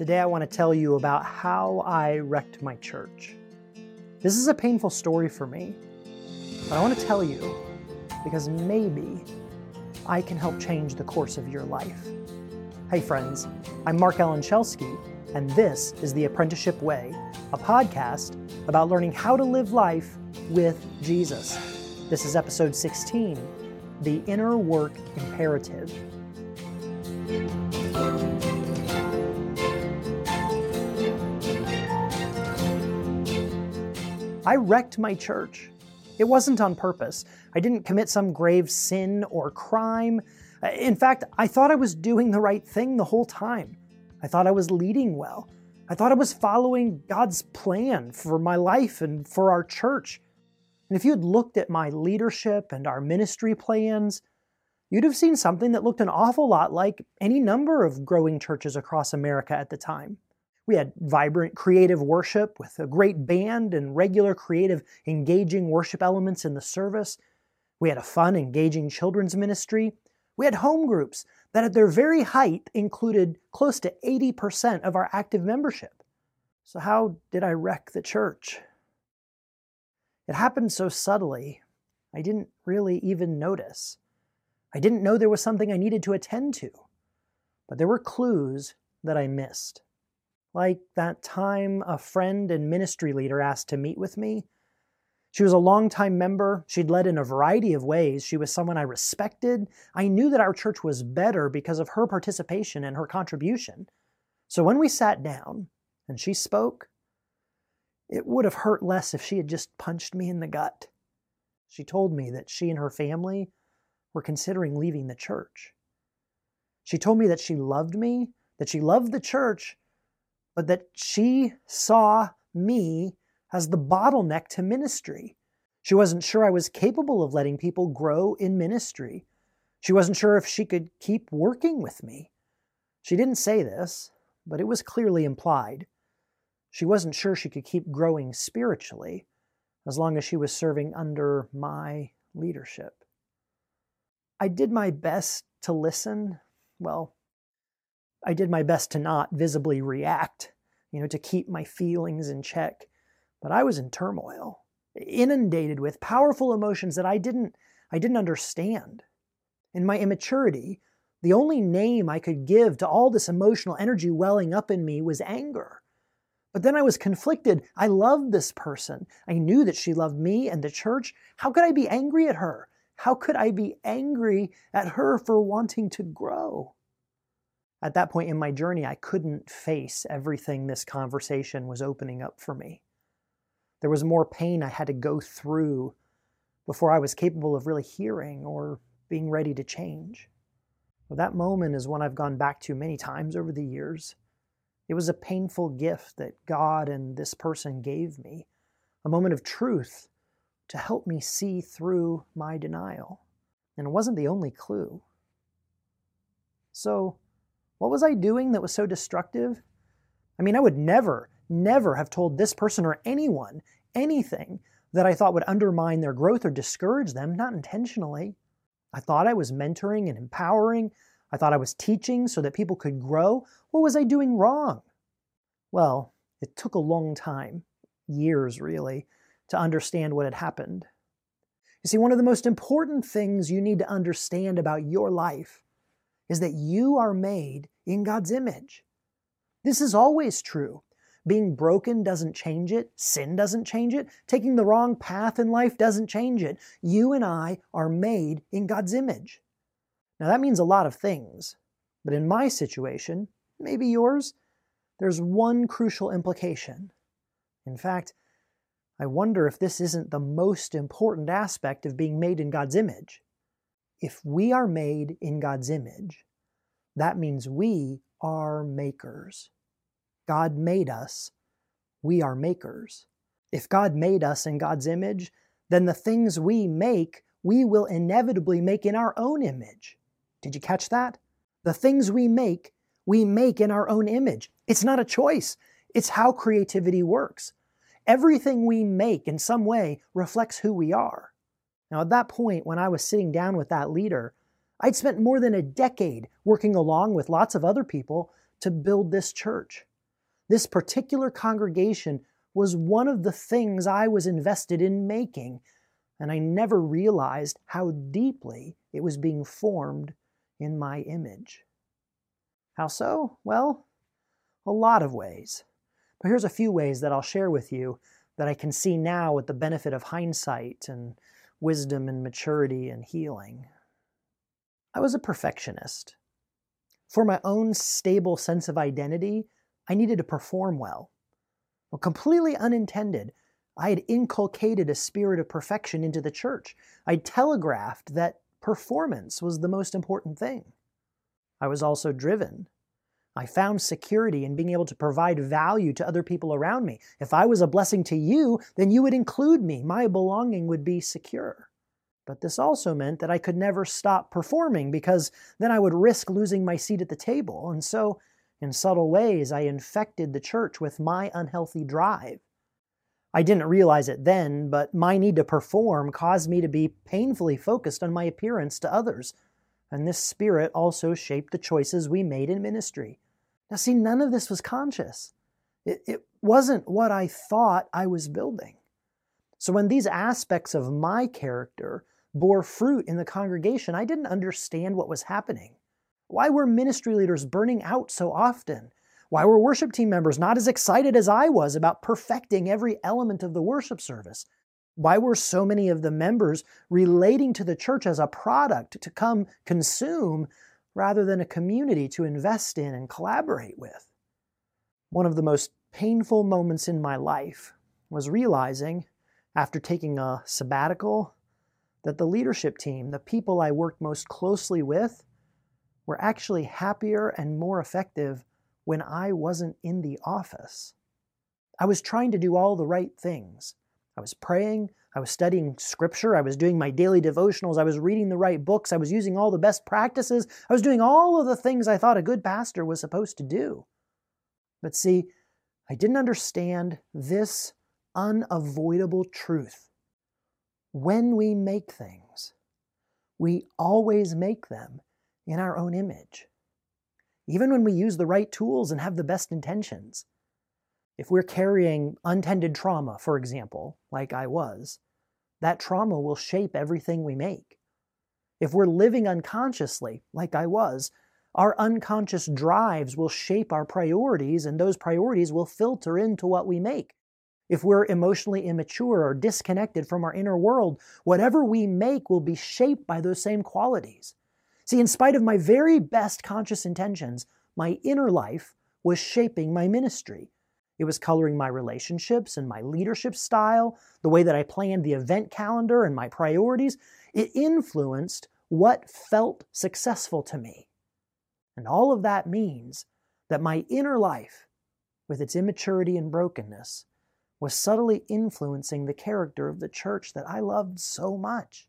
Today, I want to tell you about how I wrecked my church. This is a painful story for me, but I want to tell you because maybe I can help change the course of your life. Hey, friends, I'm Marc Alan Schelske, and this is The Apprenticeship Way, a podcast about learning how to live life with Jesus. This is episode 16 The Inner Work Imperative. I wrecked my church. It wasn't on purpose. I didn't commit some grave sin or crime. In fact, I thought I was doing the right thing the whole time. I thought I was leading well. I thought I was following God's plan for my life and for our church. And if you had looked at my leadership and our ministry plans, you'd have seen something that looked an awful lot like any number of growing churches across America at the time. We had vibrant creative worship with a great band and regular creative, engaging worship elements in the service. We had a fun, engaging children's ministry. We had home groups that at their very height included close to 80% of our active membership. So, how did I wreck the church? It happened so subtly, I didn't really even notice. I didn't know there was something I needed to attend to, but there were clues that I missed. Like that time a friend and ministry leader asked to meet with me. She was a longtime member. She'd led in a variety of ways. She was someone I respected. I knew that our church was better because of her participation and her contribution. So when we sat down and she spoke, it would have hurt less if she had just punched me in the gut. She told me that she and her family were considering leaving the church. She told me that she loved me, that she loved the church, but that she saw me as the bottleneck to ministry. She wasn't sure I was capable of letting people grow in ministry. She wasn't sure if she could keep working with me. She didn't say this, but it was clearly implied. She wasn't sure she could keep growing spiritually as long as she was serving under my leadership. I did my best to listen. Well, I did my best to not visibly react, you know, to keep my feelings in check. But I was in turmoil, inundated with powerful emotions that I didn't I didn't understand. In my immaturity, the only name I could give to all this emotional energy welling up in me was anger. But then I was conflicted. I loved this person. I knew that she loved me and the church. How could I be angry at her? How could I be angry at her for wanting to grow? At that point in my journey, I couldn't face everything this conversation was opening up for me. There was more pain I had to go through before I was capable of really hearing or being ready to change. That moment is one I've gone back to many times over the years. It was a painful gift that God and this person gave me, a moment of truth to help me see through my denial. And it wasn't the only clue. So, what was I doing that was so destructive? I mean, I would never, never have told this person or anyone anything that I thought would undermine their growth or discourage them, not intentionally. I thought I was mentoring and empowering. I thought I was teaching so that people could grow. What was I doing wrong? Well, it took a long time, years really, to understand what had happened. You see, one of the most important things you need to understand about your life is that you are made in God's image. This is always true. Being broken doesn't change it. Sin doesn't change it. Taking the wrong path in life doesn't change it. You and I are made in God's image. Now, that means a lot of things. But in my situation, maybe yours, there's one crucial implication. In fact, I wonder if this isn't the most important aspect of being made in God's image. If we are made in God's image, that means we are makers. God made us. We are makers. If God made us in God's image, then the things we make, we will inevitably make in our own image. Did you catch that? The things we make, we make in our own image. It's not a choice, it's how creativity works. Everything we make in some way reflects who we are. Now, at that point, when I was sitting down with that leader, I'd spent more than a decade working along with lots of other people to build this church. This particular congregation was one of the things I was invested in making, and I never realized how deeply it was being formed in my image. How so? Well, a lot of ways. But here's a few ways that I'll share with you that I can see now with the benefit of hindsight and wisdom and maturity and healing. I was a perfectionist. For my own stable sense of identity, I needed to perform well. Well, completely unintended, I had inculcated a spirit of perfection into the church. I telegraphed that performance was the most important thing. I was also driven. I found security in being able to provide value to other people around me. If I was a blessing to you, then you would include me. My belonging would be secure. But this also meant that I could never stop performing because then I would risk losing my seat at the table. And so, in subtle ways, I infected the church with my unhealthy drive. I didn't realize it then, but my need to perform caused me to be painfully focused on my appearance to others and this spirit also shaped the choices we made in ministry. Now, see, none of this was conscious. It, it wasn't what I thought I was building. So, when these aspects of my character bore fruit in the congregation, I didn't understand what was happening. Why were ministry leaders burning out so often? Why were worship team members not as excited as I was about perfecting every element of the worship service? Why were so many of the members relating to the church as a product to come consume rather than a community to invest in and collaborate with? One of the most painful moments in my life was realizing, after taking a sabbatical, that the leadership team, the people I worked most closely with, were actually happier and more effective when I wasn't in the office. I was trying to do all the right things I was praying, I was studying scripture, I was doing my daily devotionals, I was reading the right books, I was using all the best practices, I was doing all of the things I thought a good pastor was supposed to do. But see, I didn't understand this unavoidable truth. When we make things, we always make them in our own image. Even when we use the right tools and have the best intentions. If we're carrying untended trauma, for example, like I was, that trauma will shape everything we make. If we're living unconsciously, like I was, our unconscious drives will shape our priorities, and those priorities will filter into what we make. If we're emotionally immature or disconnected from our inner world, whatever we make will be shaped by those same qualities. See, in spite of my very best conscious intentions, my inner life was shaping my ministry. It was coloring my relationships and my leadership style, the way that I planned the event calendar and my priorities. It influenced what felt successful to me. And all of that means that my inner life, with its immaturity and brokenness, was subtly influencing the character of the church that I loved so much.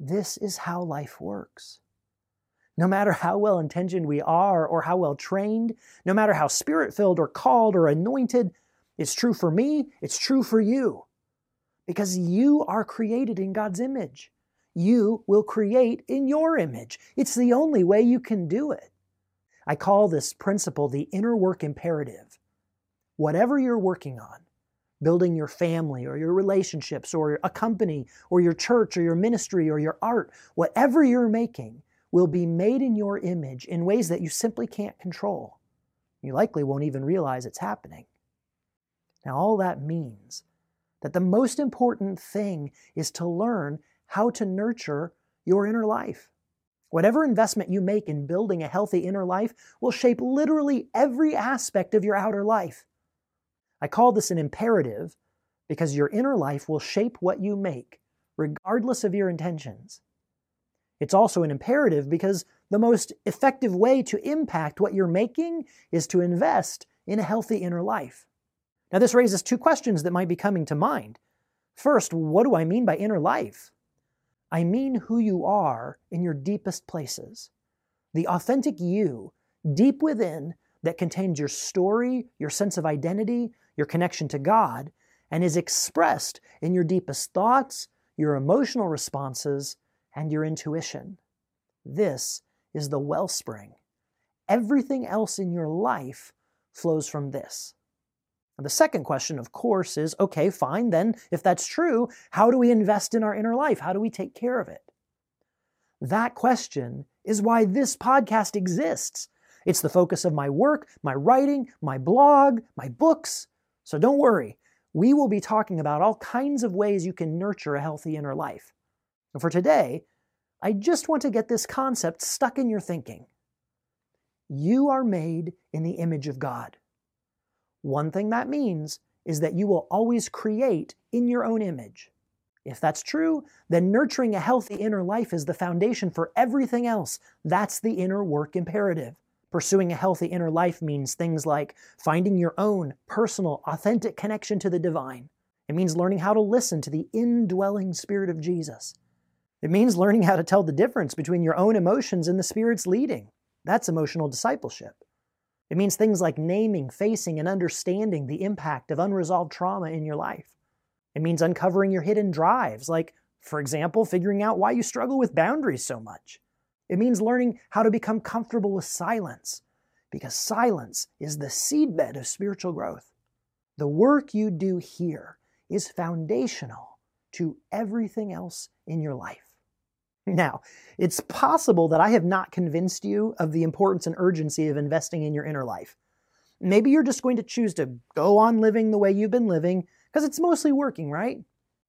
This is how life works. No matter how well intentioned we are or how well trained, no matter how spirit filled or called or anointed, it's true for me, it's true for you. Because you are created in God's image. You will create in your image. It's the only way you can do it. I call this principle the inner work imperative. Whatever you're working on, building your family or your relationships or a company or your church or your ministry or your art, whatever you're making, will be made in your image in ways that you simply can't control. You likely won't even realize it's happening. Now, all that means that the most important thing is to learn how to nurture your inner life. Whatever investment you make in building a healthy inner life will shape literally every aspect of your outer life. I call this an imperative because your inner life will shape what you make, regardless of your intentions. It's also an imperative because the most effective way to impact what you're making is to invest in a healthy inner life. Now, this raises two questions that might be coming to mind. First, what do I mean by inner life? I mean who you are in your deepest places. The authentic you, deep within, that contains your story, your sense of identity, your connection to God, and is expressed in your deepest thoughts, your emotional responses, and your intuition. This is the wellspring. Everything else in your life flows from this. And the second question, of course, is okay, fine, then if that's true, how do we invest in our inner life? How do we take care of it? That question is why this podcast exists. It's the focus of my work, my writing, my blog, my books. So don't worry, we will be talking about all kinds of ways you can nurture a healthy inner life. And for today, I just want to get this concept stuck in your thinking. You are made in the image of God. One thing that means is that you will always create in your own image. If that's true, then nurturing a healthy inner life is the foundation for everything else. That's the inner work imperative. Pursuing a healthy inner life means things like finding your own personal, authentic connection to the divine. It means learning how to listen to the indwelling Spirit of Jesus. It means learning how to tell the difference between your own emotions and the Spirit's leading. That's emotional discipleship. It means things like naming, facing, and understanding the impact of unresolved trauma in your life. It means uncovering your hidden drives, like, for example, figuring out why you struggle with boundaries so much. It means learning how to become comfortable with silence, because silence is the seedbed of spiritual growth. The work you do here is foundational to everything else in your life. Now, it's possible that I have not convinced you of the importance and urgency of investing in your inner life. Maybe you're just going to choose to go on living the way you've been living because it's mostly working, right?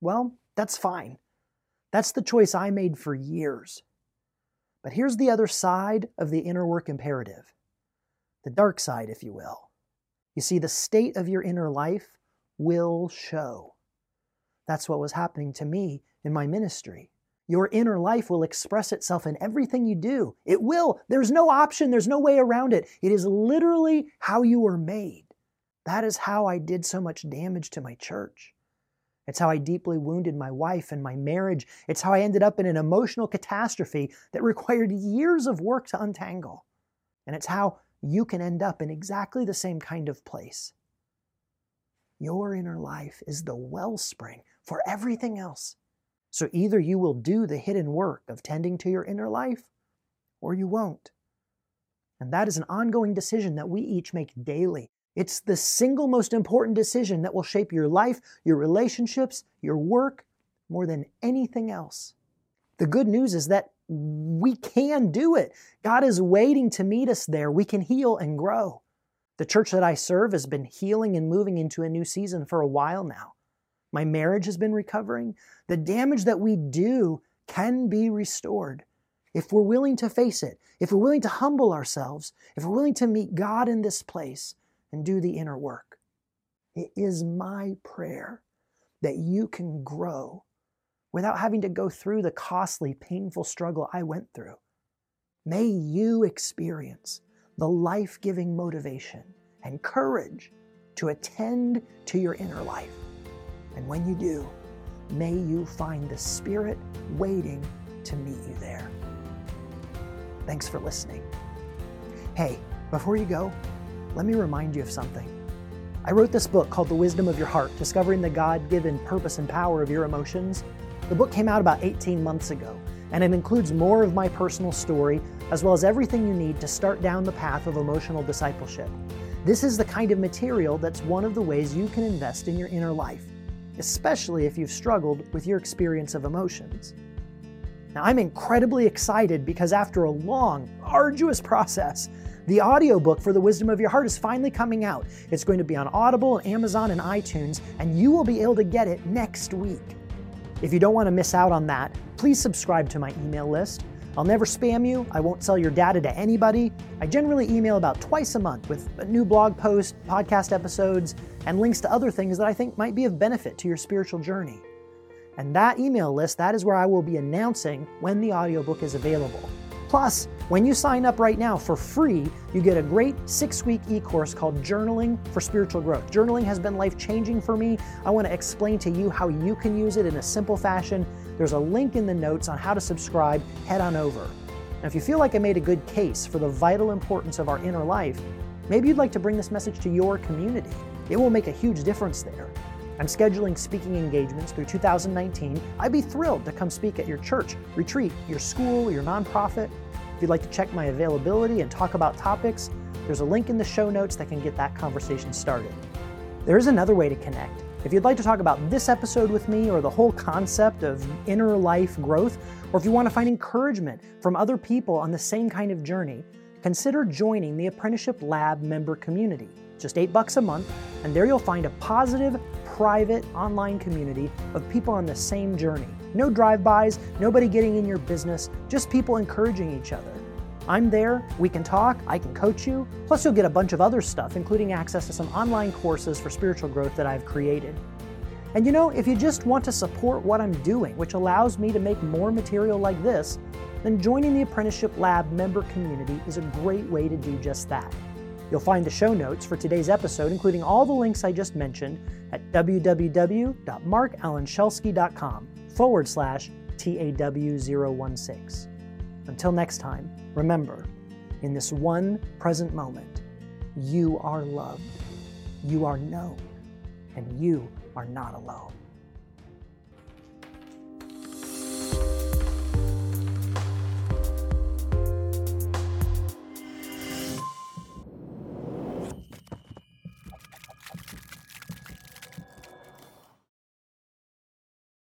Well, that's fine. That's the choice I made for years. But here's the other side of the inner work imperative the dark side, if you will. You see, the state of your inner life will show. That's what was happening to me in my ministry. Your inner life will express itself in everything you do. It will. There's no option, there's no way around it. It is literally how you were made. That is how I did so much damage to my church. It's how I deeply wounded my wife and my marriage. It's how I ended up in an emotional catastrophe that required years of work to untangle. And it's how you can end up in exactly the same kind of place. Your inner life is the wellspring for everything else. So either you will do the hidden work of tending to your inner life, or you won't. And that is an ongoing decision that we each make daily. It's the single most important decision that will shape your life, your relationships, your work, more than anything else. The good news is that we can do it. God is waiting to meet us there. We can heal and grow. The church that I serve has been healing and moving into a new season for a while now. My marriage has been recovering. The damage that we do can be restored if we're willing to face it, if we're willing to humble ourselves, if we're willing to meet God in this place and do the inner work. It is my prayer that you can grow without having to go through the costly, painful struggle I went through. May you experience the life giving motivation and courage to attend to your inner life. And when you do, may you find the Spirit waiting to meet you there. Thanks for listening. Hey, before you go, let me remind you of something. I wrote this book called The Wisdom of Your Heart Discovering the God given Purpose and Power of Your Emotions. The book came out about 18 months ago, and it includes more of my personal story, as well as everything you need to start down the path of emotional discipleship. This is the kind of material that's one of the ways you can invest in your inner life especially if you've struggled with your experience of emotions. Now, I'm incredibly excited because after a long, arduous process, the audiobook for The Wisdom of Your Heart is finally coming out. It's going to be on Audible, and Amazon, and iTunes, and you will be able to get it next week. If you don't want to miss out on that, please subscribe to my email list. I'll never spam you. I won't sell your data to anybody. I generally email about twice a month with a new blog post, podcast episodes, and links to other things that I think might be of benefit to your spiritual journey. And that email list, that is where I will be announcing when the audiobook is available. Plus, when you sign up right now for free, you get a great six week e course called Journaling for Spiritual Growth. Journaling has been life changing for me. I want to explain to you how you can use it in a simple fashion there's a link in the notes on how to subscribe. Head on over. Now, if you feel like I made a good case for the vital importance of our inner life, maybe you'd like to bring this message to your community. It will make a huge difference there. I'm scheduling speaking engagements through 2019. I'd be thrilled to come speak at your church, retreat, your school, your nonprofit. If you'd like to check my availability and talk about topics, There's a link in the show notes that can get that conversation started. There is another way to connect. If you'd like to talk about this episode with me or the whole concept of inner life growth, or if you want to find encouragement from other people on the same kind of journey, consider joining the Apprenticeship Lab member community. Just eight bucks a month, and there you'll find a positive, private online community of people on the same journey. No drive-bys, nobody getting in your business, just people encouraging each other. I'm there, we can talk, I can coach you, plus you'll get a bunch of other stuff, including access to some online courses for spiritual growth that I've created. And you know, if you just want to support what I'm doing, which allows me to make more material like this, then joining the Apprenticeship Lab member community is a great way to do just that. You'll find the show notes for today's episode, including all the links I just mentioned, at www.marcalanschelske.com forward slash TAW016. Until next time, remember, in this one present moment, you are loved, you are known, and you are not alone.